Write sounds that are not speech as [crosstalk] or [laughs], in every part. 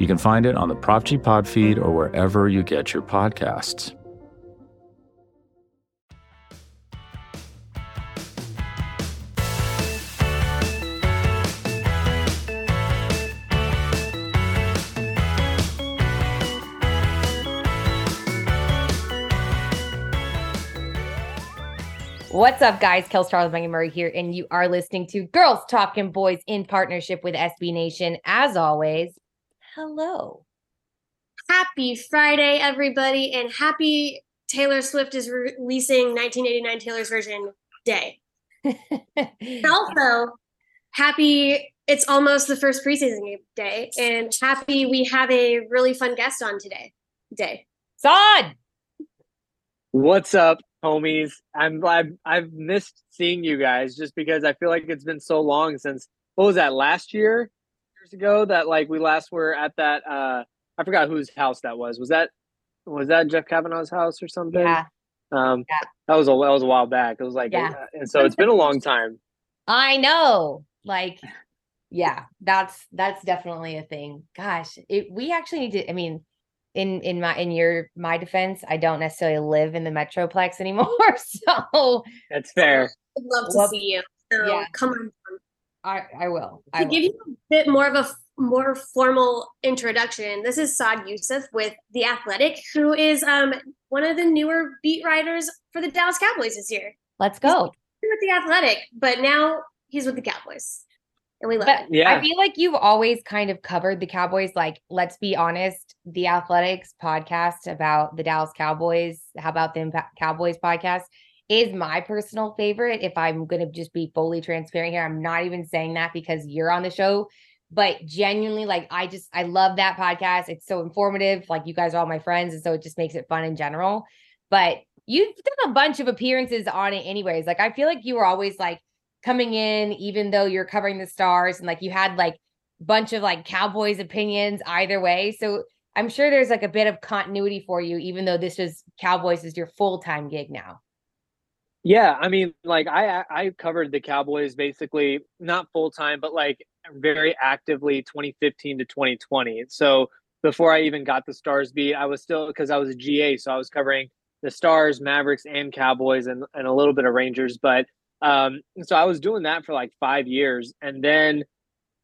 You can find it on the Prop G Pod feed or wherever you get your podcasts. What's up, guys? Kel Charles Megan Murray here, and you are listening to Girls Talking Boys in partnership with SB Nation. As always, hello. Happy Friday, everybody, and happy Taylor Swift is re- releasing 1989 Taylor's version day. [laughs] also, happy it's almost the first preseason game day, and happy we have a really fun guest on today. Day. Saad! What's up, homies? I'm glad I've missed seeing you guys just because I feel like it's been so long since what was that last year? Years ago that like we last were at that uh I forgot whose house that was. Was that was that Jeff Kavanaugh's house or something? Yeah. Um Yeah. that was a that was a while back. It was like Yeah. uh, and so it's been a long time. I know. Like, yeah, that's that's definitely a thing. Gosh, it, we actually need to. I mean, in in my in your my defense, I don't necessarily live in the metroplex anymore, [laughs] so That's fair. I'd love to Well, see you. So yeah. come on. I I will. I To will. give you a bit more of a more formal introduction, this is Saad Yousuf with The Athletic, who is um one of the newer beat writers for the Dallas Cowboys this year. Let's go. with the Athletic, but now he's with the Cowboys, and we love But it. Yeah. I feel like you've always kind of covered the Cowboys. Like, let's be honest, the Athletics podcast about the Dallas Cowboys, how about the Pa- Cowboys podcast is my personal favorite. If I'm going to just be fully transparent here, I'm not even saying that because you're on the show, but genuinely, like, I just, I love that podcast. It's so informative. Like, you guys are all my friends. And so it just makes it fun in general. But you've done a bunch of appearances on it, anyways. Like, I feel like you were always like, coming in even though you're covering the stars and like you had like bunch of like cowboys opinions either way so i'm sure there's like a bit of continuity for you even though this is cowboys is your full-time gig now Yeah, I mean, like I I covered the Cowboys basically not full time, but like very actively 2015 to 2020. So before I even got the Stars beat, I was still because I was a GA, so I was covering the Stars, Mavericks, and Cowboys, and and a little bit of Rangers. But um, so I was doing that for like five years, and then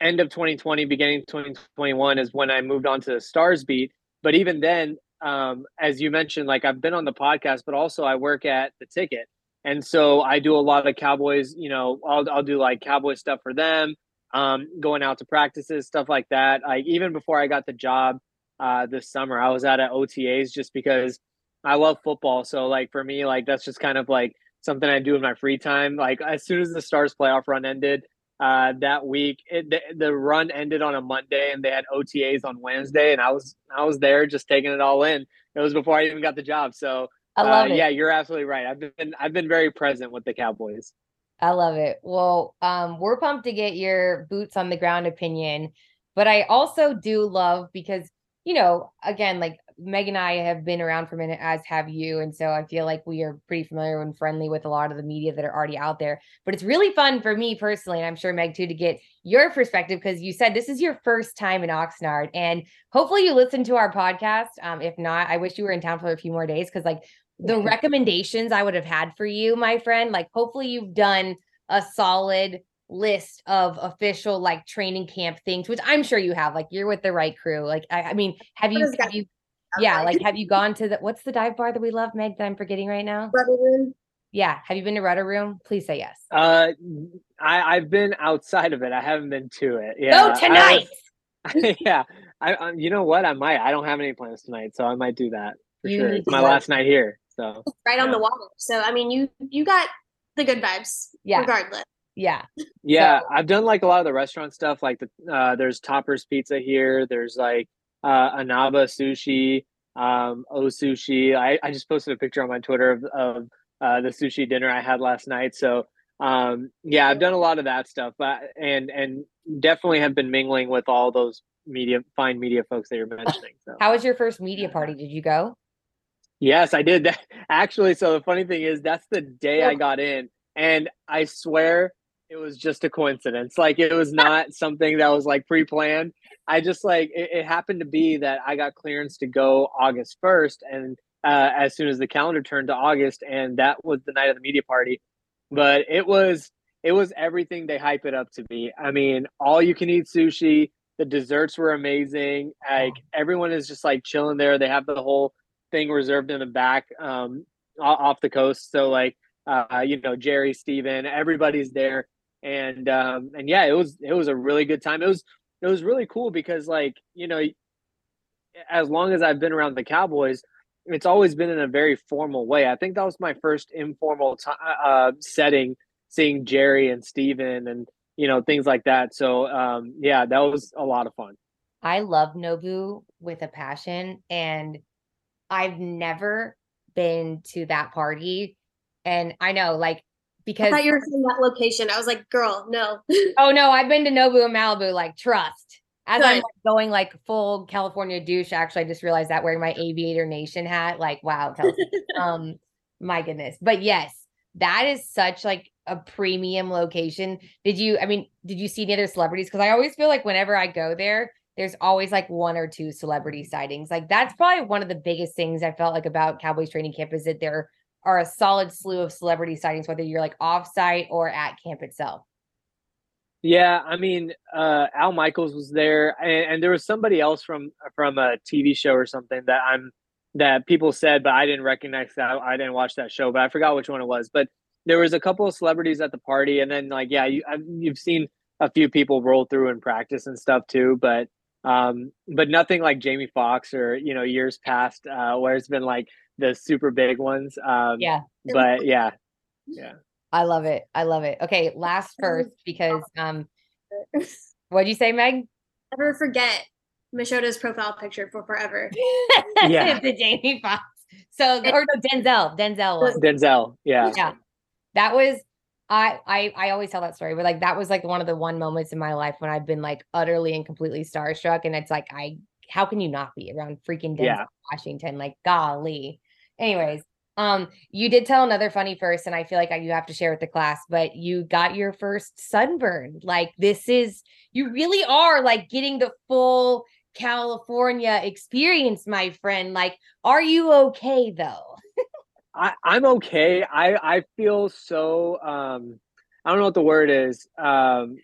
end of 2020, beginning 2021 is when I moved on to the Stars beat. But even then, um, as you mentioned, like I've been on the podcast, but also I work at the Ticket. And so I do a lot of Cowboys, you know, I'll, I'll do like Cowboy stuff for them, um, going out to practices, stuff like that. I, even before I got the job uh, this summer, I was out at OTAs just because I love football. So like for me, like that's just kind of like something I do in my free time. Like as soon as the Stars playoff run ended uh, that week, it, the, the run ended on a Monday and they had OTAs on Wednesday, and I was I was there just taking it all in. It was before I even got the job, so i love uh, it Yeah, you're absolutely right. I've been I've been very present with the Cowboys. i love it well um we're pumped to get your boots on the ground opinion but i also do love because you know again like meg and i have been around for a minute as have you and so i feel like we are pretty familiar and friendly with a lot of the media that are already out there. But it's really fun for me personally and i'm sure meg too to get your perspective because you said this is your first time in oxnard and hopefully you listen to our podcast. Um if not i wish you were in town for a few more days because like the [laughs] recommendations i would have had for you my friend like hopefully you've done a solid list of official like training camp things which i'm sure you have like you're with the right crew like i, I mean have you have you yeah like have you gone to the what's the dive bar that we love meg that i'm forgetting right now Rudder Room. yeah have you been to rudder room please say yes Uh, I I've been outside of it. I haven't been to it. Yeah, go I tonight was- [laughs] yeah, I um, you know what? I might. I don't have any plans tonight, so I might do that for You sure. It's my last night here, so right on the water. So I mean, you you got the good vibes, Yeah. regardless. yeah Yeah, So- I've done like a lot of the restaurant stuff. Like the uh, there's Toppers Pizza here. There's like uh, Anaba Sushi. um, O Sushi. I, I just posted a picture on my Twitter of, of uh, the sushi dinner I had last night. So um, yeah, I've done a lot of that stuff, but and and definitely have been mingling with all those media fine media folks that you're mentioning. So How was your first media party? Did you go? Yes, I did that actually. So the funny thing is, that's the day I got in, and I swear it was just a coincidence. Like it was not something that was like pre-planned. I just like it, it happened to be that I got clearance to go August first, and uh, as soon as the calendar turned to August, and that was the night of the media party. But it was it was everything they hype it up to be. I mean, all you can eat sushi. The desserts were amazing. Like everyone is just like chilling there. They have the whole thing reserved in the back um, off the coast. So like uh, you know Jerry, Steven, everybody's there, and um, and yeah, it was it was a really good time. It was it was really cool because like you know, as long as I've been around the Cowboys, it's always been in a very formal way. I think that was my first informal t- uh, setting, seeing Jerry and Steven and you know things like that. So um, yeah, that was a lot of fun. I love Nobu with a passion, and I've never been to that party. And I know, like, because I thought you were saying that location. I was like, girl, no. [laughs] oh no, I've been to Nobu and Malibu, like, trust. As I'm like, going like full California douche, actually, I just realized that wearing my Aviator Nation hat, like, wow, [laughs] um, my goodness. But yes, that is such like a premium location. Did you, I mean, did you see any other celebrities? Because I always feel like whenever I go there, there's always like one or two celebrity sightings. Like that's probably one of the biggest things I felt like about Cowboys training camp is that there are a solid slew of celebrity sightings, whether you're like off-site or at camp itself. Yeah, I mean, uh, Al Michaels was there, and, and there was somebody else from from a TV show or something that I'm that people said, but I didn't recognize that. I didn't watch that show, but I forgot which one it was. But there was a couple of celebrities at the party, and then like, yeah, you I, you've seen a few people roll through and practice and stuff too, but um, but nothing like Jamie Foxx or you know years past uh, where it's been like the super big ones. Um, Yeah. but yeah, yeah. I love it. I love it. Okay, last first because um [laughs] what'd you say, Meg? Never forget Machota's profile picture for forever. [laughs] Yeah. [laughs] the Jamie Foxx. So or no, Denzel. Denzel was. Denzel, yeah, Yeah. That was I I I always tell that story, but like that was like one of the one moments in my life when I've been like utterly and completely starstruck. And it's like I how can you not be around freaking Denzel Yeah. Washington? Like golly. Anyways, um, you did tell another funny first, and I feel like you have to share with the class, but you got your first sunburn. Like this is you really are like getting the full California experience, my friend. Like, are you okay though? [laughs] I, I'm okay. I I feel so um I don't know what the word is. Um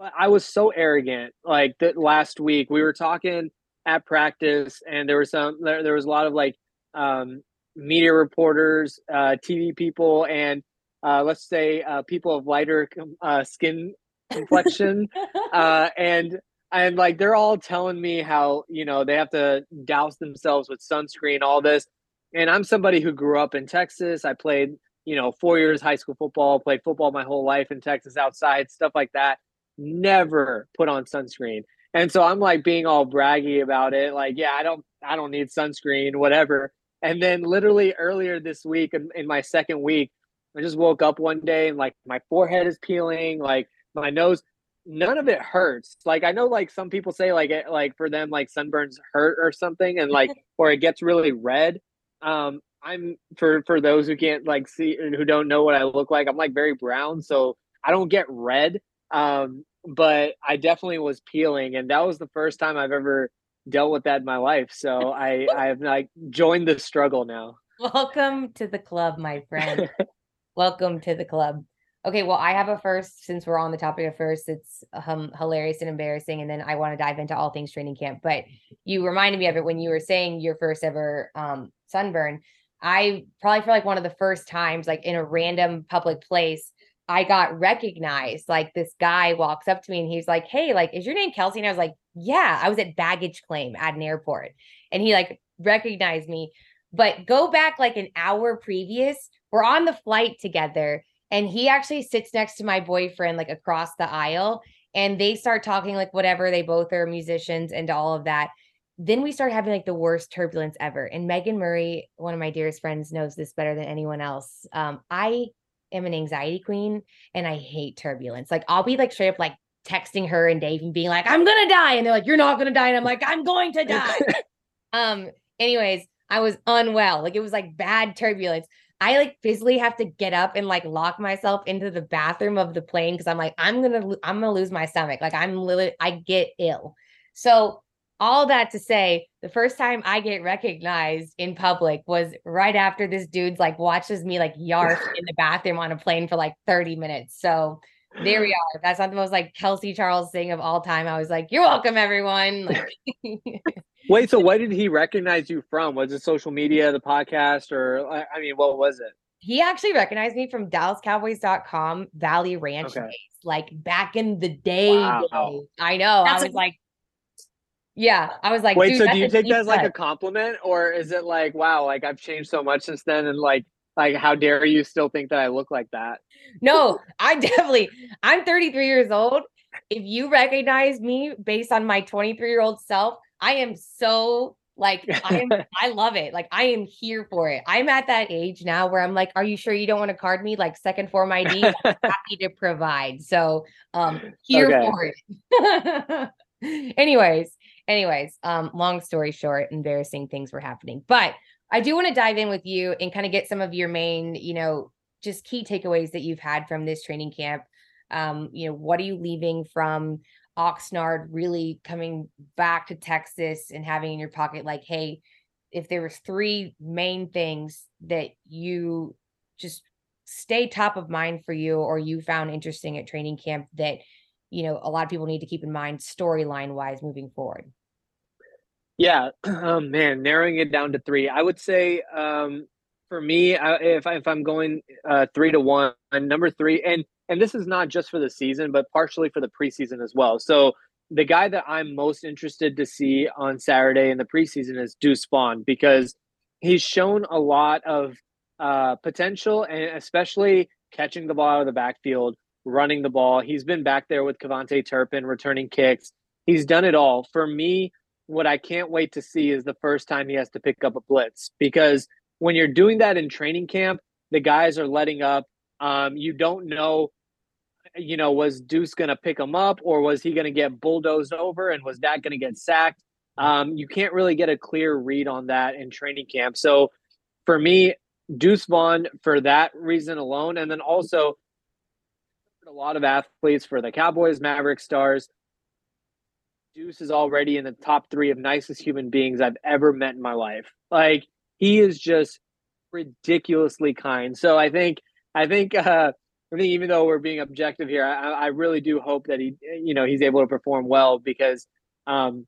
I was so arrogant. Like that last week we were talking at practice and there was some there, there was a lot of like um media reporters, uh TV people and uh let's say uh people of lighter uh skin complexion. [laughs] Uh and and like they're all telling me how you know they have to douse themselves with sunscreen all this. And i'm somebody who grew up in texas. I played you know four years high school football played football my whole life in texas outside stuff like that. Never put on sunscreen. And so i'm like being all braggy about it like yeah i don't i don't need sunscreen whatever and then literally earlier this week in, in my second week i just woke up one day and like my forehead is peeling like my nose none of it hurts. Like i know like some people say like it, like for them like sunburns hurt or something and like [laughs] or it gets really red. Um i'm for for those who can't like see and who don't know what i look like i'm like very brown so i don't get red. Um but i definitely was peeling and that was the first time i've ever dealt with that in my life so i i've like joined the struggle now Welcome to the club, my friend. [laughs] Welcome to the club. Okay, well, I have a first since we're on the topic of first. It's um, hilarious and embarrassing, and then I want to dive into all things training camp. But you reminded me of it when you were saying your first ever um, sunburn. I probably feel like one of the first times, like in a random public place, I got recognized. Like this guy walks up to me and he's like, "Hey, like, is your name Kelsey?" And I was like, "Yeah." I was at baggage claim at an airport, and he like recognized me. But go back like an hour previous, we're on the flight together, and he actually sits next to my boyfriend like across the aisle, and they start talking like whatever. They both are musicians and all of that. then we start having like the worst turbulence ever. And Megan Murray, one of my dearest friends, knows this better than anyone else. Um, I am an anxiety queen and I hate turbulence. Like I'll be like straight up like texting her and Dave and being like, I'm gonna die. And they're like, You're not gonna die. And I'm like, I'm going to die. [laughs] um, anyways, I was unwell. Like it was like bad turbulence. I like physically have to get up and like lock myself into the bathroom of the plane because I'm like, I'm gonna I'm gonna lose my stomach. Like I'm literally I get ill. So all that to say, the first time I get recognized in public was right after this dude's like watches me like yarf [laughs] in the bathroom on a plane for like 30 minutes. So there we are. That's not the most like Kelsey Charles thing of all time. I was like, "You're welcome, everyone." Like, [laughs] [laughs] Wait, so what did he recognize you from? Was it social media, the podcast, or uh, I mean, what was it? He actually recognized me from DallasCowboys.com Valley Ranch okay. days, like back in the day. Wow. I know. That's I was a- like, yeah, I was like, wait, so do you take that as like a compliment, or is it like, wow, like I've changed so much since then, and like like, how dare you still think that I look like that? No, I definitely, I'm 33 years old. If you recognize me based on my 23 year old self, I am so like I am [laughs] I love it. Like I am here for it. I'm at that age now where I'm like, are you sure you don't want to card me like second form ID? I'm [laughs] happy to provide. So um here okay. for it. [laughs] anyways, anyways, um, long story short, embarrassing things were happening. But I do want to dive in with you and kind of get some of your main, you know, just key takeaways that you've had from this training camp. Um, you know, what are you leaving from Oxnard really coming back to Texas and having in your pocket like, hey, if there was three main things that you just stay top of mind for you or you found interesting at training camp that you know a lot of people need to keep in mind storyline wise moving forward yeah, um, [clears throat] man, narrowing it down to three, I would say um, for me, I, if I, if I'm going uh, three to one, number three, and and this is not just for the season, but partially for the preseason as well. So the guy that I'm most interested to see on Saturday in the preseason is Deuce Vaughn because he's shown a lot of uh, potential and especially catching the ball out of the backfield, running the ball. He's been back there with KaVontae Turpin, returning kicks. He's done it all. For me, what I can't wait to see is the first time he has to pick up a blitz because when you're doing that in training camp, the guys are letting up. Um, you don't know, you know, was Deuce going to pick him up or was he going to get bulldozed over and was that going to get sacked? Um, you can't really get a clear read on that in training camp. So for me, Deuce Vaughn for that reason alone, and then also a lot of athletes for the Cowboys, Maverick Stars Deuce is already in the top three of nicest human beings I've ever met in my life. Like he is just ridiculously kind. So I think I think uh I think even though we're being objective here, I, I really do hope that he you know he's able to perform well because um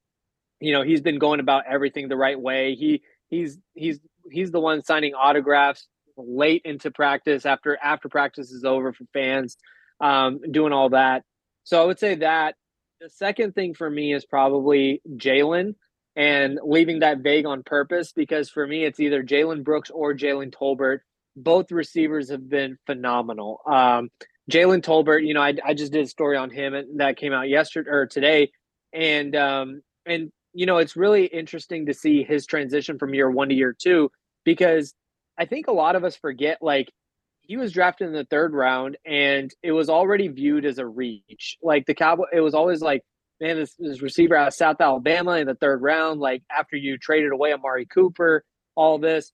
you know he's been going about everything the right way. He he's he's he's the one signing autographs late into practice after after practice is over for fans, um, doing all that. So I would say that the second thing for me is probably Jalen and leaving that vague on purpose because for me, it's either Jalen Brooks or Jalen Tolbert. Both receivers have been phenomenal. Um, Jalen Tolbert, you know, I, I just did a story on him that came out yesterday or today, and um, and you know, it's really interesting to see his transition from year one to year two because I think a lot of us forget like he was drafted in the third round and it was already viewed as a reach. Like the Cowboy, it was always like, man, this, this receiver out of South Alabama in the third round, like after you traded away Amari Cooper, all this.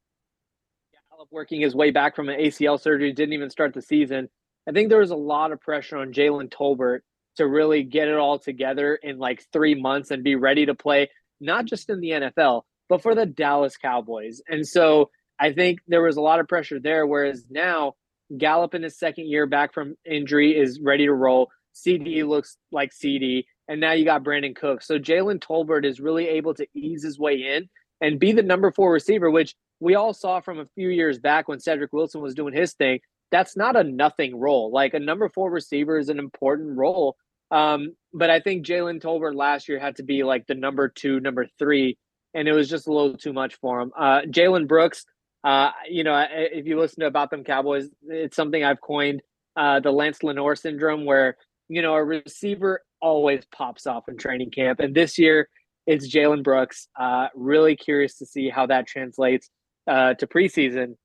Gallup working his way back from an ACL surgery, didn't even start the season. I think there was a lot of pressure on Jalen Tolbert to really get it all together in like three months and be ready to play, not just in the NFL, but for the Dallas Cowboys. And so I think there was a lot of pressure there. Whereas now Gallup in his second year back from injury is ready to roll. CD looks like CD. And now you got Brandin Cook. So Jalen Tolbert is really able to ease his way in and be the number four receiver, which we all saw from a few years back when Cedric Wilson was doing his thing. That's not a nothing role. Like a number four receiver is an important role. Um, but I think Jalen Tolbert last year had to be like the number two, number three, and it was just a little too much for him. Uh, Jalen Brooks, uh, you know, if you listen to About Them Cowboys, it's something I've coined uh, the Lance Lenoir syndrome, where, you know, a receiver always pops off in training camp. And this year, it's Jalen Brooks. Uh, really curious to see how that translates uh, to preseason.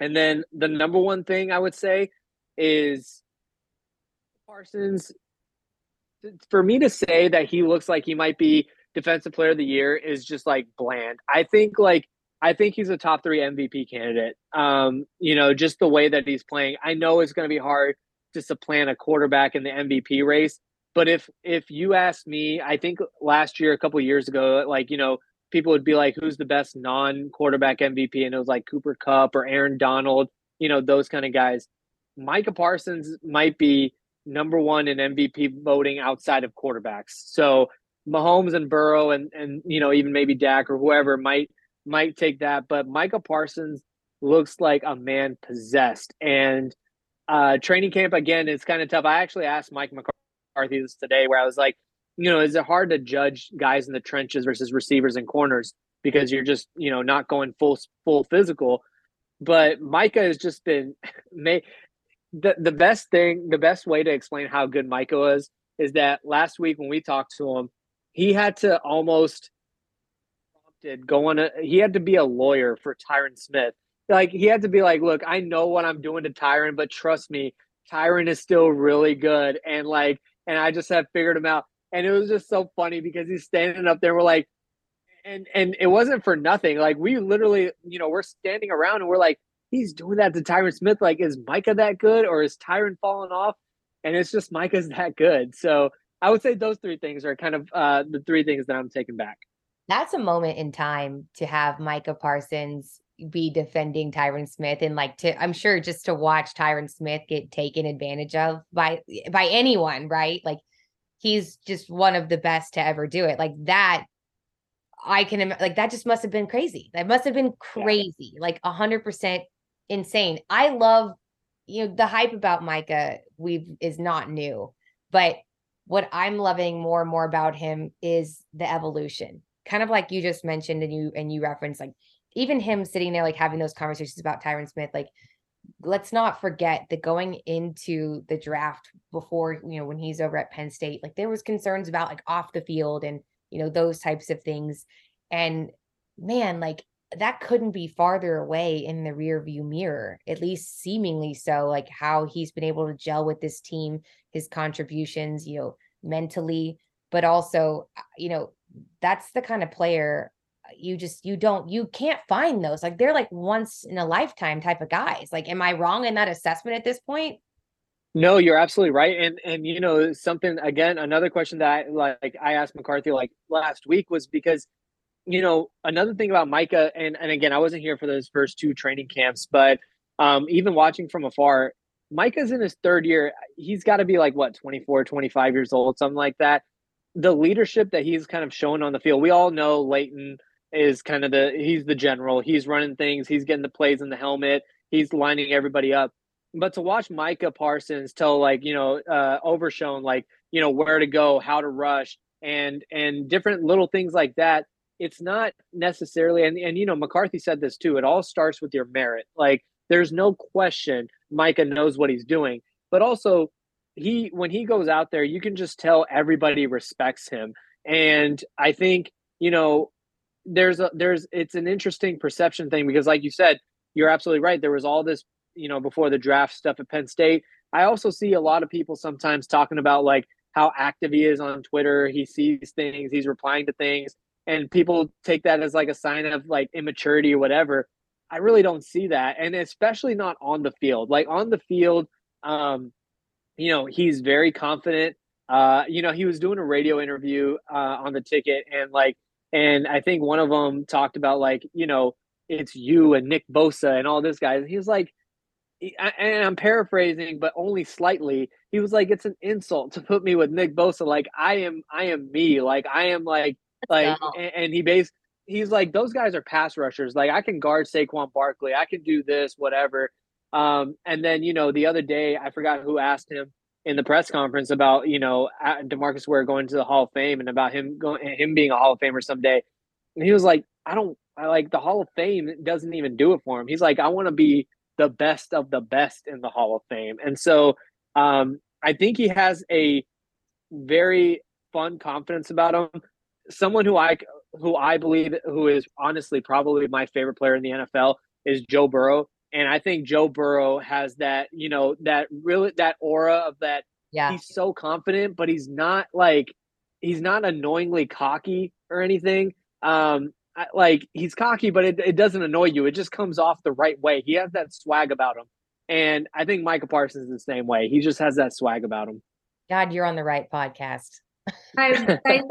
And then the number one thing I would say is Parsons. For me to say that he looks like he might be defensive player of the year is just like bland. I think like I think he's a top three MVP candidate. Um, you know, just the way that he's playing. I know it's going to be hard to supplant a quarterback in the MVP race, but if if you ask me, I think last year, a couple years ago, like you know, people would be like, "Who's the best non-quarterback MVP?" And it was like Cooper Kupp or Aaron Donald, you know, those kind of guys. Micah Parsons might be number one in MVP voting outside of quarterbacks. So Mahomes and Burrow and and you know even maybe Dak or whoever might might take that, but Micah Parsons looks like a man possessed. And uh, training camp again is kind of tough. I actually asked Mike McCarthy this today, where I was like, you know, is it hard to judge guys in the trenches versus receivers and corners because you're just you know not going full full physical? But Micah has just been [laughs] made the the best thing, the best way to explain how good Micah was is that last week when we talked to him, he had to almost prompted going to he had to be a lawyer for Tyron Smith. Like he had to be like, look, I know what I'm doing to Tyron, but trust me, Tyron is still really good. And like, and I just have figured him out. And it was just so funny because he's standing up there. We're like, and and it wasn't for nothing. Like we literally, you know, we're standing around and we're like, he's doing that to Tyron Smith. Like, is Micah that good or is Tyron falling off? And it's just [laughs] Micah's that good. So I would say those three things are kind of uh, the three things that I'm taking back. That's a moment in time to have Micah Parsons be defending Tyron Smith and like to I'm sure just to watch Tyron Smith get taken advantage of by by anyone, right? Like he's just one of the best to ever do it. Like that I can like that just must have been crazy. That must have been crazy. Yeah. Like a hundred percent insane. I love you know the hype about Micah we is not new, but what I'm loving more and more about him is the evolution. Kind of like you just mentioned and you and you referenced like even him sitting there like having those conversations about Tyron Smith like let's not forget that going into the draft before you know when he's over at Penn State like there was concerns about like off the field and you know those types of things. And man like that couldn't be farther away in the rear view mirror at least seemingly so like how he's been able to gel with this team his contributions you know mentally but also uh, you know that's the kind of player uh, you just you don't you can't find those like they're like once in a lifetime type of guys like am i wrong in that assessment at this point no you're absolutely right and and you know something again another question that I, like i asked mccarthy like last week was because you know, another thing about Micah, and, and again, I wasn't here for those first two training camps, but um, even watching from afar, Micah's in his third year. He's got to be like, what, 24, 25 years old, something like that. The leadership that he's kind of shown on the field, we all know Leighton is kind of the, he's the general. He's running things, he's getting the plays in the helmet, he's lining everybody up. But to watch Micah Parsons tell, like, you know, uh, Overshown, like, you know, where to go, how to rush, and and different little things like that it's not necessarily and, and you know mccarthy said this too it all starts with your merit like there's no question micah knows what he's doing but also he when he goes out there you can just tell everybody respects him. And i think you know there's a there's it's an interesting perception thing because like you said you're absolutely right. There was all this you know before the draft stuff at penn state. I also see a lot of people sometimes talking about like how active he is on twitter. He sees things he's replying to things and people take that as like a sign of like immaturity or whatever. I really don't see that, and especially not on the field. Like on the field, um, you know, he's very confident. Uh, you know, he was doing a radio interview uh, on the ticket, and like, and I think one of them talked about like, you know, it's you and Nick Bosa and all this guys. And he was like, and I'm paraphrasing, but only slightly. He was like, "It's an insult to put me with Nick Bosa. Like I am, I am me. Like I am like like, and, and, he base he's like those guys are pass rushers. Like I can guard Saquon Barkley. I can do this, whatever. Um, and then you know the other day I forgot who asked him in the press conference about you know Demarcus Ware going to the Hall of Fame and about him going him being a Hall of Famer someday. And he was like, I don't I like the Hall of Fame doesn't even do it for him. He's like, I want to be the best of the best in the Hall of Fame. And so um, I think he has a very fun confidence about him someone who I who I believe who is honestly probably my favorite player in the NFL is Joe Burrow. And I think Joe Burrow has that, you know, that really that aura of that. Yeah. He's so confident, but he's not like he's not annoyingly cocky or anything. Um, I, like he's cocky, but it, it doesn't annoy you. It just comes off the right way. He has that swag about him. And I think Micah Parsons is the same way. He just has that swag about him. God, you're on the right podcast. [laughs] I, I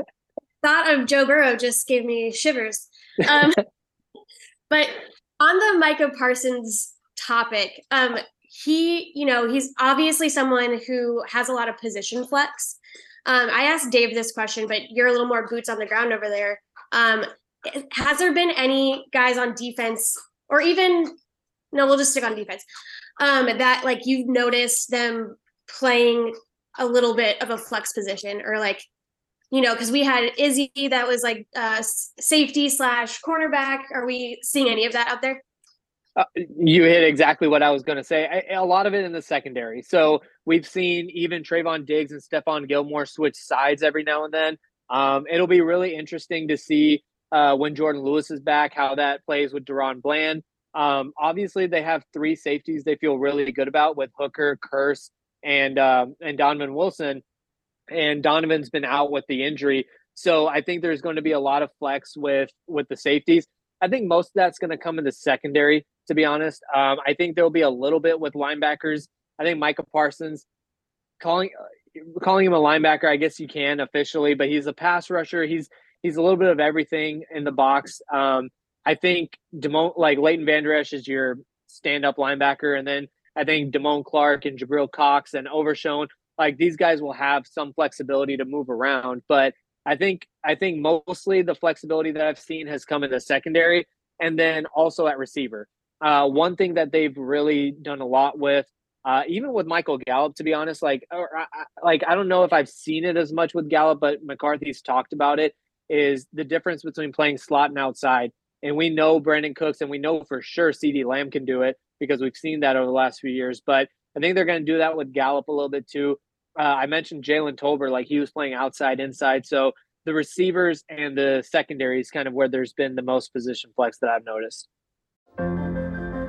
thought of Joe Burrow just gave me shivers. Um, [laughs] but on the Micah Parsons topic, um, he, you know, he's obviously someone who has a lot of position flex. Um, I asked Dave this question, but you're a little more boots on the ground over there. Um, has there been any guys on defense, or even no, we'll just stick on defense, um, that like you've noticed them playing a little bit of a flex position, or like you know, because we had Izzy that was like uh, safety slash cornerback. Are we seeing any of that out there? Uh, you hit exactly what I was going to say. I, a lot of it in the secondary. So we've seen even Trevon Diggs and Stephon Gilmore switch sides every now and then. Um, it'll be really interesting to see uh, when Jourdan Lewis is back how that plays with DaRon Bland. Um, obviously, they have three safeties they feel really good about with Hooker, Kearse, and um, and Donovan Wilson. And Donovan's been out with the injury, so I think there's going to be a lot of flex with with the safeties. I think most of that's going to come in the secondary to be honest. Um, I think there'll be a little bit with linebackers. I think Micah Parsons calling uh, calling him a linebacker, I guess you can officially, but he's a pass rusher. He's he's a little bit of everything in the box. Um, I think Damone like Leighton Vander Esch is your stand up linebacker, and then I think Damone Clark and Jabril Cox and Overshown, like these guys will have some flexibility to move around. But I think I think mostly the flexibility that I've seen has come in the secondary and then also at receiver. Uh, one thing that they've really done a lot with, uh, even with Michael Gallup, to be honest, like, or, like I don't know if I've seen it as much with Gallup, but McCarthy's talked about it. Is the difference between playing slot and outside? And we know Brandin Cooks, and we know for sure C.D. Lamb can do it because we've seen that over the last few years. But I think they're going to do that with Gallup a little bit too. Uh, I mentioned Jalen Tolbert, like he was playing outside, inside. So the receivers and the secondary is kind of where there's been the most position flex that I've noticed.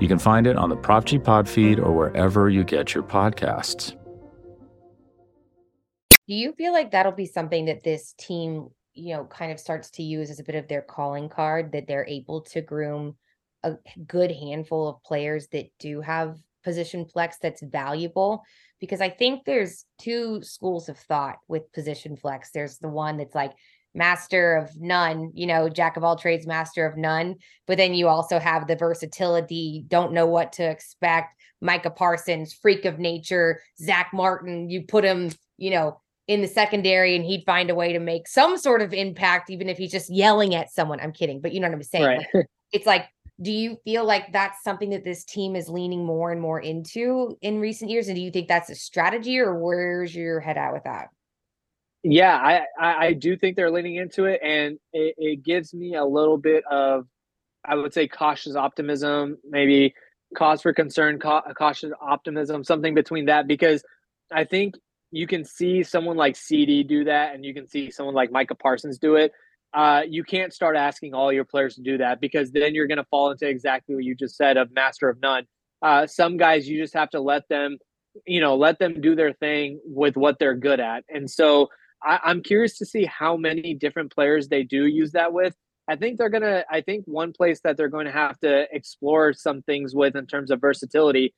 You can find it on the Prop G Pod feed or wherever you get your podcasts. Do you feel like that'll be something that this team, you know, kind of starts to use as a bit of their calling card that they're able to groom a good handful of players that do have position flex that's valuable? Because I think there's two schools of thought with position flex. There's the one that's like, master of none, you know, jack of all trades, master of none. But then you also have the versatility, don't know what to expect. Micah Parsons, freak of nature, Zach Martin, you put him, you know, in the secondary and he'd find a way to make some sort of impact, even if he's just yelling at someone. I'm kidding, but you know what I'm saying? Right. Like, it's like, do you feel like that's something that this team is leaning more and more into in recent years? And do you think that's a strategy or where's your head at with that? Yeah, I, I, I do think they're leaning into it, and it, it gives me a little bit of, I would say, cautious optimism, maybe cause for concern, cautious optimism, something between that, because I think you can see someone like CD do that, and you can see someone like Micah Parsons do it. Uh, you can't start asking all your players to do that because then you're going to fall into exactly what you just said of master of none. Uh, some guys you just have to let them, you know, let them do their thing with what they're good at, and so I, I'm curious to see how many different players they do use that with. I think they're gonna. I think one place that they're going to have to explore some things with in terms of versatility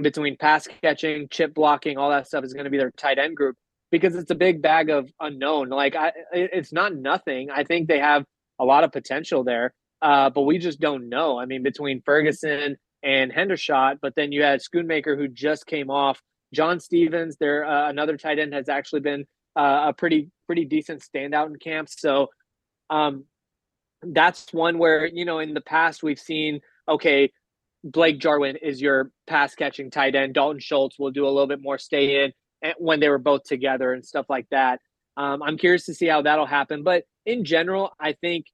between pass catching, chip blocking, all that stuff is going to be their tight end group because it's a big bag of unknown. Like I, it's not nothing. I think they have a lot of potential there, uh, but we just don't know. I mean, between Ferguson and Hendershot, but then you had Schoonmaker who just came off. John Stephens, there uh, another tight end has actually been uh, a pretty pretty decent standout in camp. So um, that's one where you know in the past we've seen okay, Blake Jarwin is your pass catching tight end. Dalton Schultz will do a little bit more stay in when they were both together and stuff like that. Um, I'm curious to see how that'll happen. But in general, I think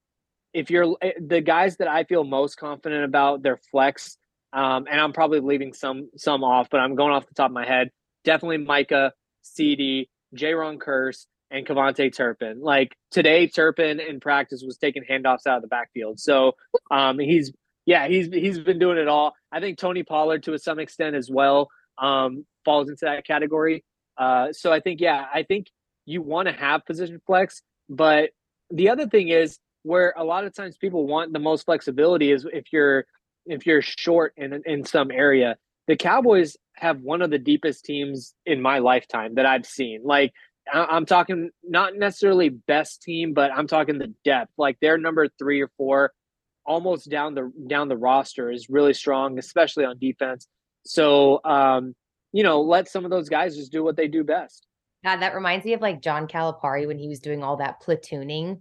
if you're eh, the guys that I feel most confident about, their flex, um, and I'm probably leaving some some off, but I'm going off the top of my head. Definitely Micah, CD, Jayron Kearse, and KaVontae Turpin. Like today, Turpin in practice was taking handoffs out of the backfield. So um, he's yeah, he's he's been doing it all. I think Tony Pollard to some extent as well um, falls into that category. Uh, so I think yeah, I think you want to have position flex, but the other thing is where a lot of times people want the most flexibility is if you're if you're short in in some area. The Cowboys have one of the deepest teams in my lifetime that I've seen. Like I'm talking not necessarily best team, but I'm talking the depth. Like they're number three or four almost down the down the roster is really strong, especially on defense. So um, you know, let some of those guys just do what they do best. God, that reminds me of like John Calipari when he was doing all that platooning.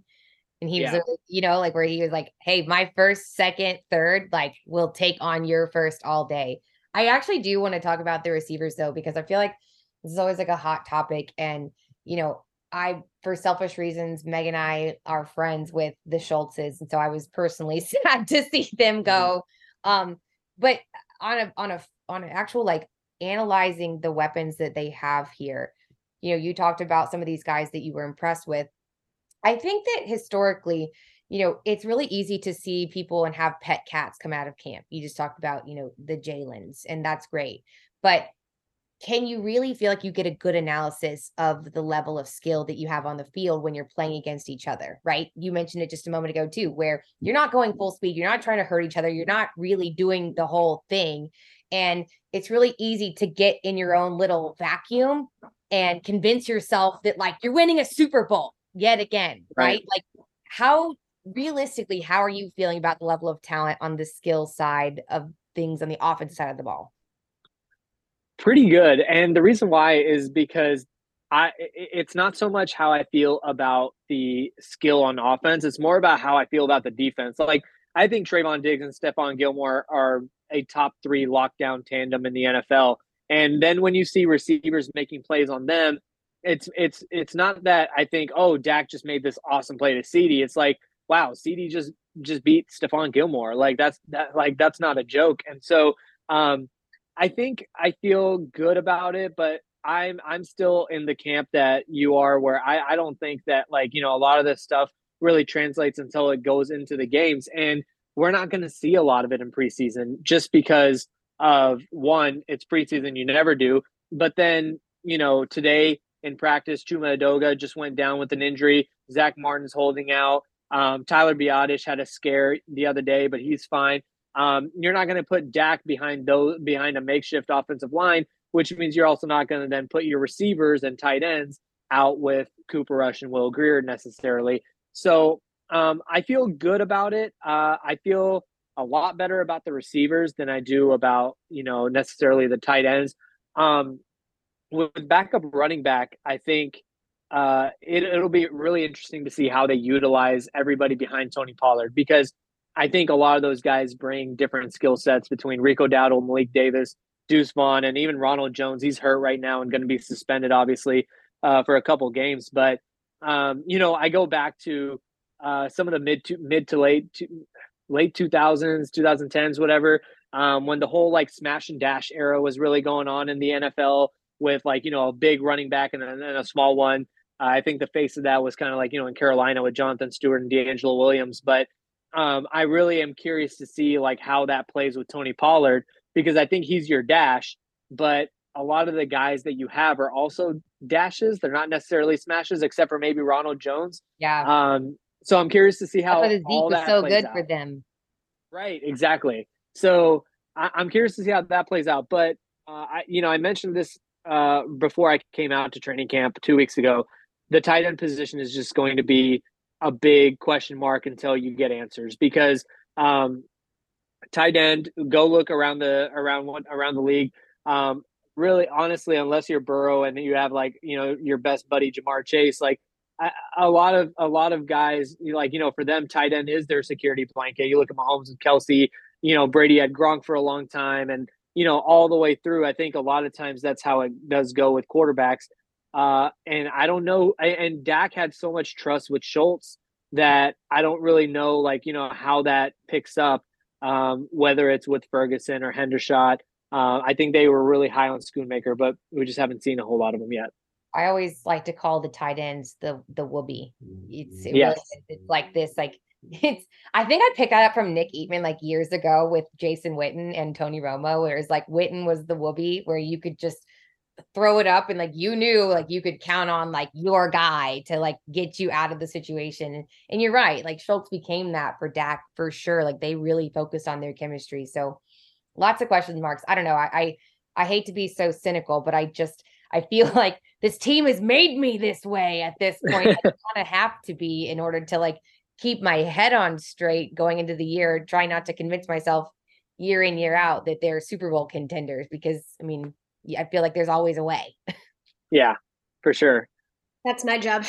And he was, you know, like where he was like, hey, my first, second, third, like will take on your first all day. I actually do want to talk about the receivers though, because I feel like this is always like a hot topic. And, you know, I, for selfish reasons, Meg and I are friends with the Schultzes, and so I was personally [laughs] sad to see them mm-hmm. go. Um, but on a on a on an actual like analyzing the weapons that they have here, you know, you talked about some of these guys that you were impressed with. I think that historically, you know, it's really easy to see people and have pet cats come out of camp. You just talked about, you know, the Jalen's, and that's great. But can you really feel like you get a good analysis of the level of skill that you have on the field when you're playing against each other, right? You mentioned it just a moment ago, too, where you're not going full speed, you're not trying to hurt each other, you're not really doing the whole thing. And it's really easy to get in your own little vacuum and convince yourself that, like, you're winning a Super Bowl yet again, right? right? Like, how realistically, how are you feeling about the level of talent on the skill side of things on the offensive side of the ball? Pretty good. And the reason why is because I it's not so much how I feel about the skill on offense. It's more about how I feel about the defense. Like I think Trevon Diggs and Stephon Gilmore are a top three lockdown tandem in the NFL. And then when you see receivers making plays on them, it's it's it's not that I think, oh, Dak just made this awesome play to CD. It's like, wow, CD just just beat Stephon Gilmore. Like that's that like that's not a joke. And so um I think I feel good about it, but I'm I'm still in the camp that you are where I, I don't think that like, you know, a lot of this stuff really translates until it goes into the games. And we're not gonna see a lot of it in preseason just because of one, it's preseason, you never do. But then, you know, today in practice, Chuma Edoga just went down with an injury. Zach Martin's holding out. Um, Tyler Biadasz had a scare the other day, but he's fine. Um, you're not going to put Dak behind those behind a makeshift offensive line, which means you're also not going to then put your receivers and tight ends out with Cooper Rush and Will Grier necessarily. So um, I feel good about it. Uh, I feel a lot better about the receivers than I do about you know necessarily the tight ends. Um, with backup running back, I think uh, it, it'll be really interesting to see how they utilize everybody behind Tony Pollard because I think a lot of those guys bring different skill sets between Rico Dowdle, Malik Davis, Deuce Vaughn, and even Ronald Jones. He's hurt right now and going to be suspended, obviously, uh, for a couple games. But um, you know, I go back to uh, some of the mid to mid to late to, late two thousands, two thousand tens, whatever, um, when the whole like smash and dash era was really going on in the NFL with like you know a big running back and then a small one. I think the face of that was kind of like you know in Carolina with Jonathan Stewart and DeAngelo Williams, but um, I really am curious to see like how that plays with Tony Pollard because I think he's your dash, but a lot of the guys that you have are also dashes. They're not necessarily smashes, except for maybe Ronald Jones. Yeah. Um, so I'm curious to see how That's all that so good out. for them. Right. Exactly. So I, am curious to see how that plays out. But uh, I, you know, I mentioned this uh, before I came out to training camp two weeks ago. The tight end position is just going to be a big question mark until you get answers because um, tight end, go look around the around one around the league. Um, really, honestly, unless you're Burrow and you have like you know your best buddy Ja'Marr Chase, like a lot of a lot of guys like you know for them tight end is their security blanket. You look at Mahomes and Kelce You know Brady had Gronk for a long time, and you know all the way through. I think a lot of times that's how it does go with quarterbacks. Uh, and I don't know. And Dak had so much trust with Schultz that I don't really know, like you know, how that picks up. Um, whether it's with Ferguson or Hendershot. Uh, I think they were really high on Schoonmaker, but we just haven't seen a whole lot of them yet. I always like to call the tight ends the the whoopee. It's it yes. really, it's like this like [laughs] it's I think I picked that up from Nick Eatman like years ago with Jason Witten and Tony Romo, where it's like Witten was the whoopee where you could just throw it up and like you knew like you could count on like your guy to like get you out of the situation. And, and you're right, like Schultz became that for Dak for sure. Like they really focused on their chemistry. So lots of question marks. I don't know. I I, I hate to be so cynical, but I just I feel [laughs] like this team has made me this way at this point. I [laughs] kind of have to be in order to like keep my head on straight going into the year, try not to convince myself year in, year out that they're Super Bowl contenders because I mean, I feel like there's always a way. [laughs] yeah, for sure. That's my job.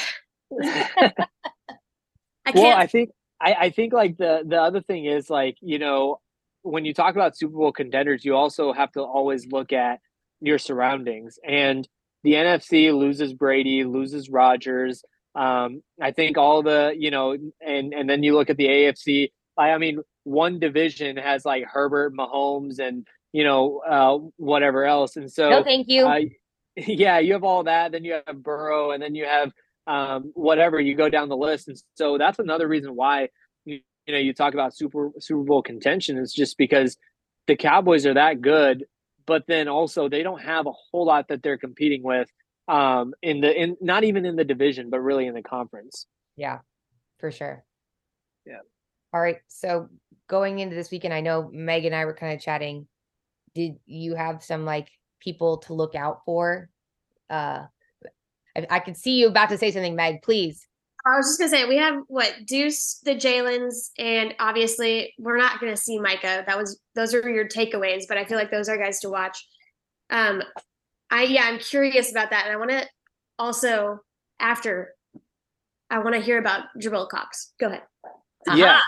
[laughs] I can't. Well, I think I, I think like the the other thing is like you know when you talk about Super Bowl contenders, you also have to always look at your surroundings. And the NFC loses Brady, loses Rodgers. Um, I think all the you know, and and then you look at the AFC. I, I mean, one division has like Herbert, Mahomes, and you know uh, whatever else. And so, no, thank you. Uh, [laughs] yeah, you have all that. Then you have Burrow, and then you have um, whatever. You go down the list, and so that's another reason why you, you know you talk about Super Super Bowl contention is just because the Cowboys are that good but then also they don't have a whole lot that they're competing with um, in the in not even in the division, but really in the conference. Yeah, for sure. Yeah. All right. So going into this weekend, I know Meg and I were kind of chatting. Did you have some like people to look out for? Uh I, I could see you about to say something, Meg. Please. I was just gonna say we have what Deuce, the Jalen's, and obviously we're not gonna see Micah. That was those are your takeaways, but I feel like those are guys to watch. Um, I yeah, I'm curious about that, and I want to also after I want to hear about Jabril Cox. Go ahead. Uh-huh. Yeah.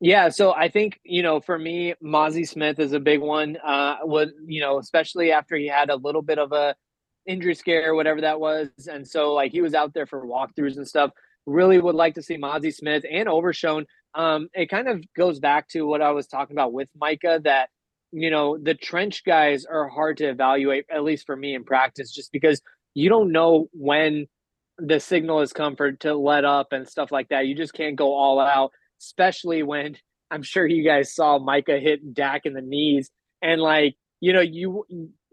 Yeah, so I think you know, for me, Mazi Smith is a big one. Uh, would you know, especially after he had a little bit of a injury scare, whatever that was. And so like he was out there for walkthroughs and stuff. Really would like to see Mazi Smith and Overshown. Um, it kind of goes back to what I was talking about with Micah that you know the trench guys are hard to evaluate, at least for me in practice, just because you don't know when the signal has come for to let up and stuff like that. You just can't go all out, especially when I'm sure you guys saw Micah hit Dak in the knees and like you know you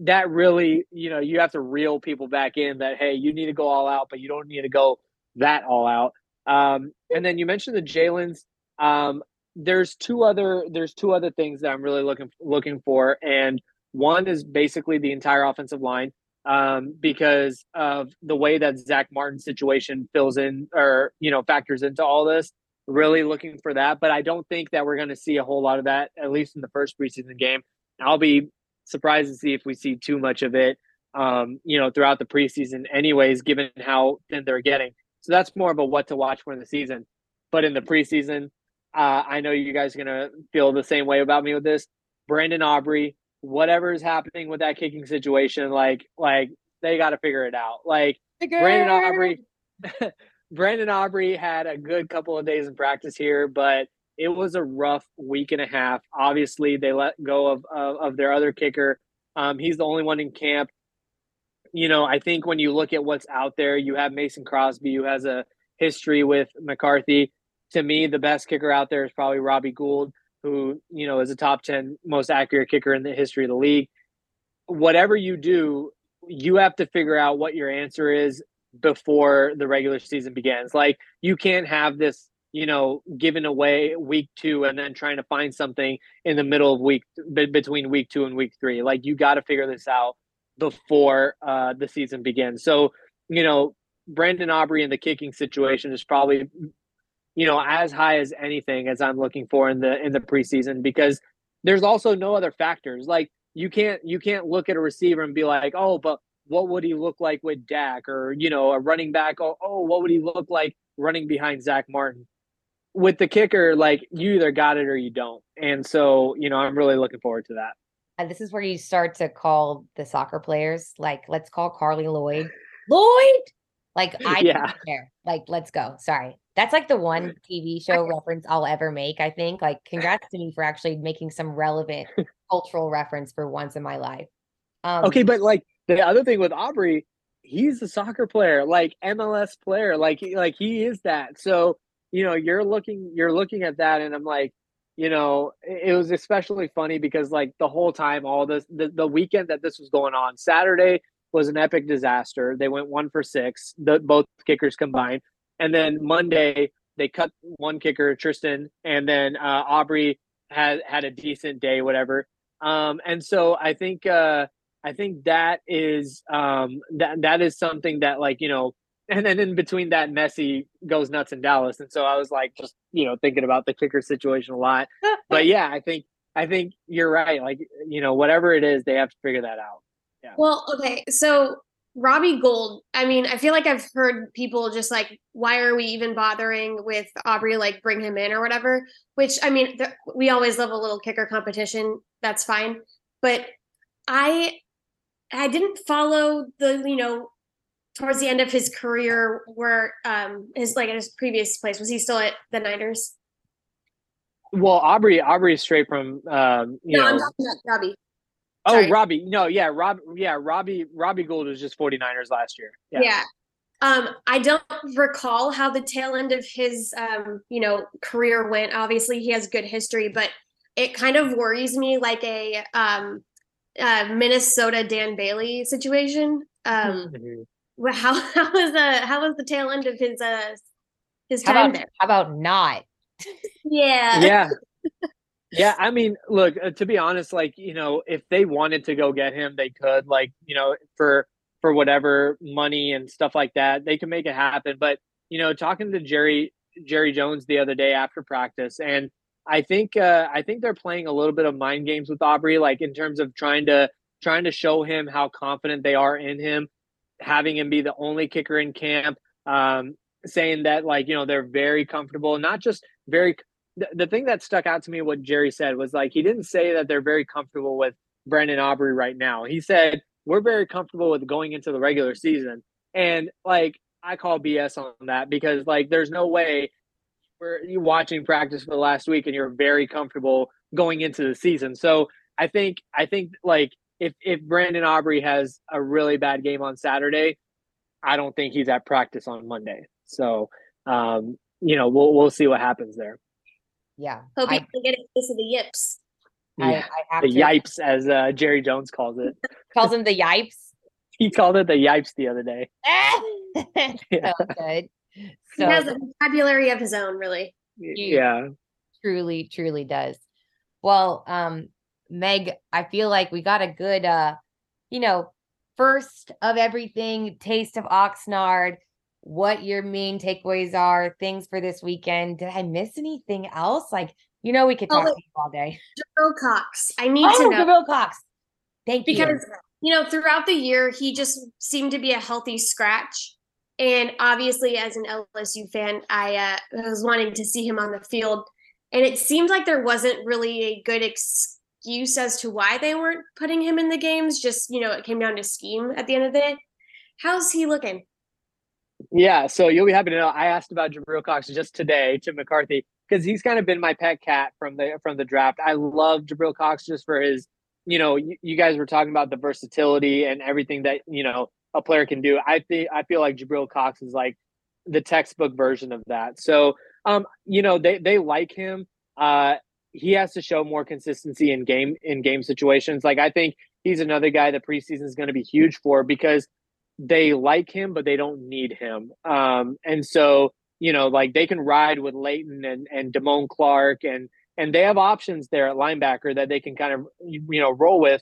that really, you know, you have to reel people back in that, hey, you need to go all out, but you don't need to go that all out. Um, and then you mentioned the Jalen's. Um, there's two other there's two other things that I'm really looking looking for, and one is basically the entire offensive line um, because of the way that Zach Martin's situation fills in or you know factors into all this. Really looking for that, but I don't think that we're going to see a whole lot of that at least in the first preseason game. I'll be surprised to see if we see too much of it, um, you know, throughout the preseason, anyways, given how thin they're getting. So that's more of a what to watch for in the season. But in the preseason, uh, I know you guys are going to feel the same way about me with this. Brandon Aubrey, whatever is happening with that kicking situation, like, like they got to figure it out. Like Brandon Aubrey, [laughs] Brandon Aubrey had a good couple of days in practice here, but it was a rough week and a half. Obviously, they let go of of, of their other kicker. Um, he's the only one in camp. You know, I think when you look at what's out there, you have Mason Crosby, who has a history with McCarthy. To me, the best kicker out there is probably Robbie Gould, who you know is a top ten most accurate kicker in the history of the league. Whatever you do, you have to figure out what your answer is before the regular season begins. Like you can't have this you know, given away week two and then trying to find something in the middle of week between week two and week three. Like you got to figure this out before uh, the season begins. So, you know, Brandon Aubrey in the kicking situation is probably, you know, as high as anything as I'm looking for in the in the preseason because there's also no other factors. Like you can't you can't look at a receiver and be like, oh, but what would he look like with Dak, or you know, a running back. Oh, oh, what would he look like running behind Zach Martin? With the kicker, like you either got it or you don't, and so you know, I'm really looking forward to that. And this is where you start to call the soccer players, like let's call Carli Lloyd, Lloyd. Like I [laughs] Yeah. don't care. Like let's go. Sorry, that's like the one [laughs] TV show reference I'll ever make. I think. Like congrats to me for actually making some relevant [laughs] cultural reference for once in my life. Um, Okay, but like the other thing with Aubrey, he's a soccer player, like MLS player, like he, like he is that. So you know, you're looking you're looking at that, and I'm like, you know, it was especially funny because like the whole time, all this the, the weekend that this was going on, Saturday was an epic disaster. They went one for six, the both kickers combined, and then Monday they cut one kicker, Tristan, and then uh, Aubrey had had a decent day, whatever. Um, and so I think uh, I think that is um, that that is something that like you know, and then in between that, Messi goes nuts in Dallas, and so I was like just you know thinking about the kicker situation a lot. But [laughs] yeah, I think I think you're right. Like you know, whatever it is, they have to figure that out. Well, okay. So Robbie Gould, I mean, I feel like I've heard people just like, why are we even bothering with Aubrey? Like, bring him in or whatever. Which, I mean, th- we always love a little kicker competition. That's fine. But I, I didn't follow the, you know, towards the end of his career where um his like his previous place was he still at the Niners? Well, Aubrey Aubrey is straight from um, you no, know. I'm talking about Robbie. oh, sorry. Robbie. No, yeah, Rob. Yeah, Robbie. Robbie Gould was just 49ers last year. Yeah. yeah. Um, I don't recall how the tail end of his um, you know, career went. Obviously, he has good history, but it kind of worries me like a um uh Minnesota Dan Bailey situation. Um Mhm. how [laughs] how was the how was the tail end of his uh his how time about there? how about not? Yeah. yeah [laughs] yeah i mean look uh, to be honest like you know if they wanted to go get him they could like you know for for whatever money and stuff like that they can make it happen but you know talking to jerry jerry jones the other day after practice and i think uh i think they're playing a little bit of mind games with aubrey like in terms of trying to trying to show him how confident they are in him having him be the only kicker in camp um saying that like you know they're very comfortable not just very the, the thing that stuck out to me what jerry said was like he didn't say that they're very comfortable with brandon aubrey right now. He said we're very comfortable with going into the regular season. And like i call bs on that because like there's no way we're you watching practice for the last week and you're very comfortable going into the season so i think i think like if if brandon aubrey has a really bad game on saturday i don't think he's at practice on monday so um you know we'll we'll see what happens there Yeah, Hope he I, can get a case of the yips. I, Yeah, I have the to. yipes as uh, jerry jones calls it [laughs] calls him the yipes. he called it the yipes the other day [laughs] [laughs] Yeah. so good. He has a vocabulary of his own, really. yeah truly, truly does. Well, um, Meg, I feel like we got a good uh, you know, first of everything, taste of Oxnard, what your main takeaways are, things for this weekend. Did I miss anything else? Like, you know, we could Oh, talk wait. to you all day. Joe Cox. I need Oh, to know. Jabril Cox. Thank you. because you know throughout the year he just seemed to be a healthy scratch and obviously as an lsu fan i uh, was wanting to see him on the field. And it seemed like there wasn't really a good excuse as to why they weren't putting him in the games. Just you know it came down to scheme at the end of the day. How's he looking? Yeah, so you'll be happy to know I asked about Jabril Cox just today to McCarthy because he's kind of been my pet cat from the from the draft. I love Jabril Cox just for his, you know, you, you guys were talking about the versatility and everything that you know a player can do. I think I feel like Jabril Cox is like the textbook version of that. So, um, you know, they they like him. Uh, he has to show more consistency in game in game situations. Like I think he's another guy that preseason is going to be huge for because they like him, but they don't need him. Um, and so, you know, like they can ride with Leighton and, and Damone Clark and and they have options there at linebacker that they can kind of you know roll with.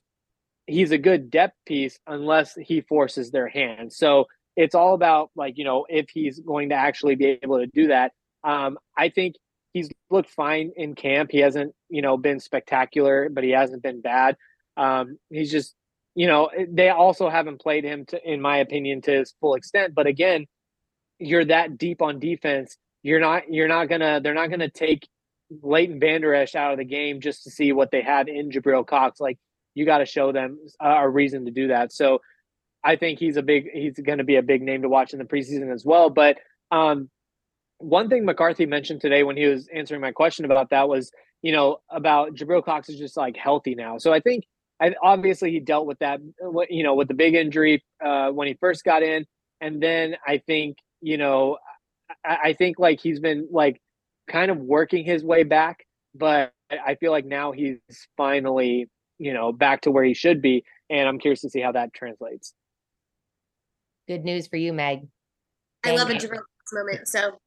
He's a good depth piece unless he forces their hand. So it's all about like, you know, if he's going to actually be able to do that. Um, I think he's looked fine in camp. He hasn't, you know, been spectacular, but he hasn't been bad. Um, he's just you know, they also haven't played him to, in my opinion, to his full extent. But again, you're that deep on defense. You're not. You're not gonna. They're not gonna take Leighton Vander Esch out of the game just to see what they have in Jabril Cox. Like you got to show them a reason to do that. So I think he's a big. He's going to be a big name to watch in the preseason as well. But um, one thing McCarthy mentioned today when he was answering my question about that was, you know, about Jabril Cox is just like healthy now. So I think I, obviously he dealt with that, you know, with the big injury uh, when he first got in, and then I think you know, I, I think like he's been like kind of working his way back, but I feel like now he's finally you know back to where he should be, and I'm curious to see how that translates. Good news for you, Meg. I love a Jabril moment, so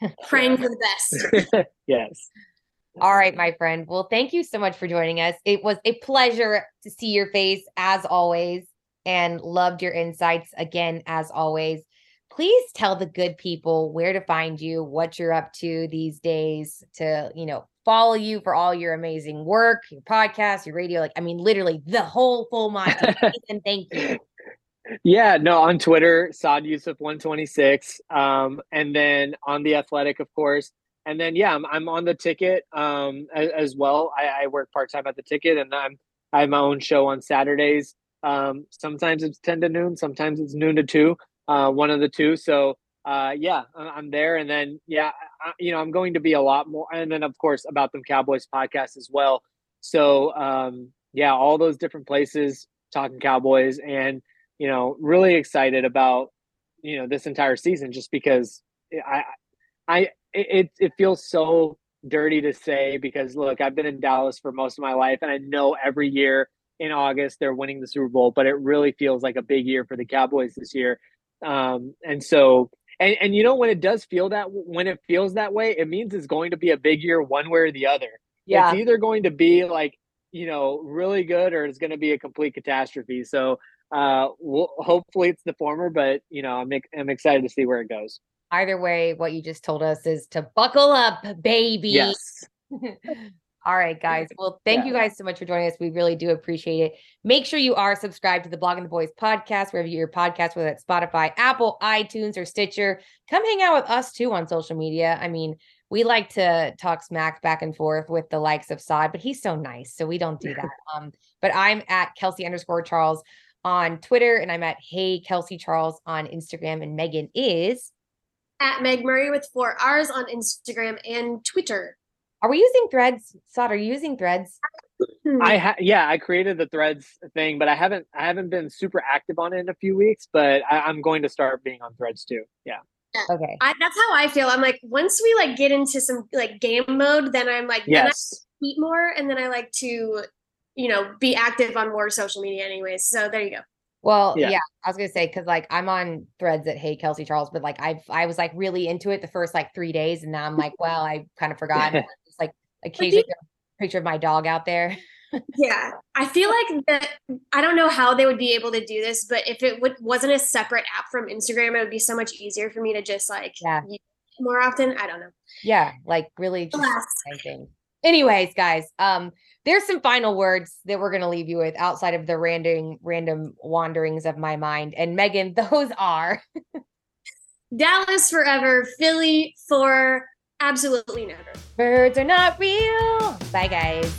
[laughs] praying for the best. [laughs] yes. All right, my friend. Well, thank you so much for joining us. It was a pleasure to see your face as always and loved your insights again as always. Please tell the good people where to find you, what you're up to these days to, you know, follow you for all your amazing work, your podcast, your radio, like I mean literally the whole full Monty. [laughs] and thank you. Yeah, no, on Twitter, Saad Yousuf 126. Um, and then on the athletic, of course. And then yeah, I'm I'm on the ticket um as, as well. I, I work part-time at the ticket and I'm I have my own show on Saturdays. Um, sometimes it's 10 to noon, sometimes it's noon to two, uh, one of the two. So uh, yeah, I'm there. And then, yeah, I, you know, I'm going to be a lot more. And then, of course, about them Cowboys podcast as well. So, um, yeah, all those different places talking Cowboys and you know, really excited about, you know, this entire season just because I, I, it, it feels so dirty to say because look, I've been in Dallas for most of my life and I know every year in August they're winning the Super Bowl, but it really feels like a big year for the Cowboys this year. Um, and so, and, and you know, when it does feel that, when it feels that way, it means it's going to be a big year one way or the other. Yeah. It's either going to be like, you know, really good or it's going to be a complete catastrophe. So uh, we'll, hopefully it's the former, but you know, I'm I'm excited to see where it goes. Either way, what you just told us is to buckle up, baby. Yes. [laughs] All right, guys. Well, thank yeah. you guys so much for joining us. We really do appreciate it. Make sure you are subscribed to the Blogging the Boys podcast, wherever you your podcast, whether it's Spotify, Apple, iTunes, or Stitcher. Come hang out with us too on social media. I mean, we like to talk smack back and forth with the likes of Saad, but he's so nice, so we don't do that. [laughs] um, but I'm at Kelsey underscore Charles on Twitter, and I'm at Hey Kelsey Charles on Instagram, and Megan is at Meg Murray with four R's on Instagram and Twitter. Are we using threads? Saad, are you using threads? Hmm. I ha- yeah, I created the threads thing, but I haven't I haven't been super active on it in a few weeks, but I, am going to start being on threads too. Yeah. Okay. I, that's how I feel. I'm like, once we like get into some like game mode, then I'm like, yes. eat more, and then I like to you know, be active on more social media anyways. So there you go. Well, yeah. yeah, I was gonna say because like I'm on threads at Hey Kelsey Charles, but like I've I was like really into it the first like three days, and now I'm like, well, I kind of forgot. [laughs] Occasionally picture of my dog out there. [laughs] yeah, I feel like that. I don't know how they would be able to do this, but if it would, wasn't a separate app from Instagram, it would be so much easier for me to just like yeah. more often. I don't know. Yeah, like really just. Anyways, guys, um, there's some final words that we're going to leave you with outside of the random random wanderings of my mind. And Megan, [laughs] those are Dallas forever, Philly for absolutely never. Birds are not real. Bye, guys.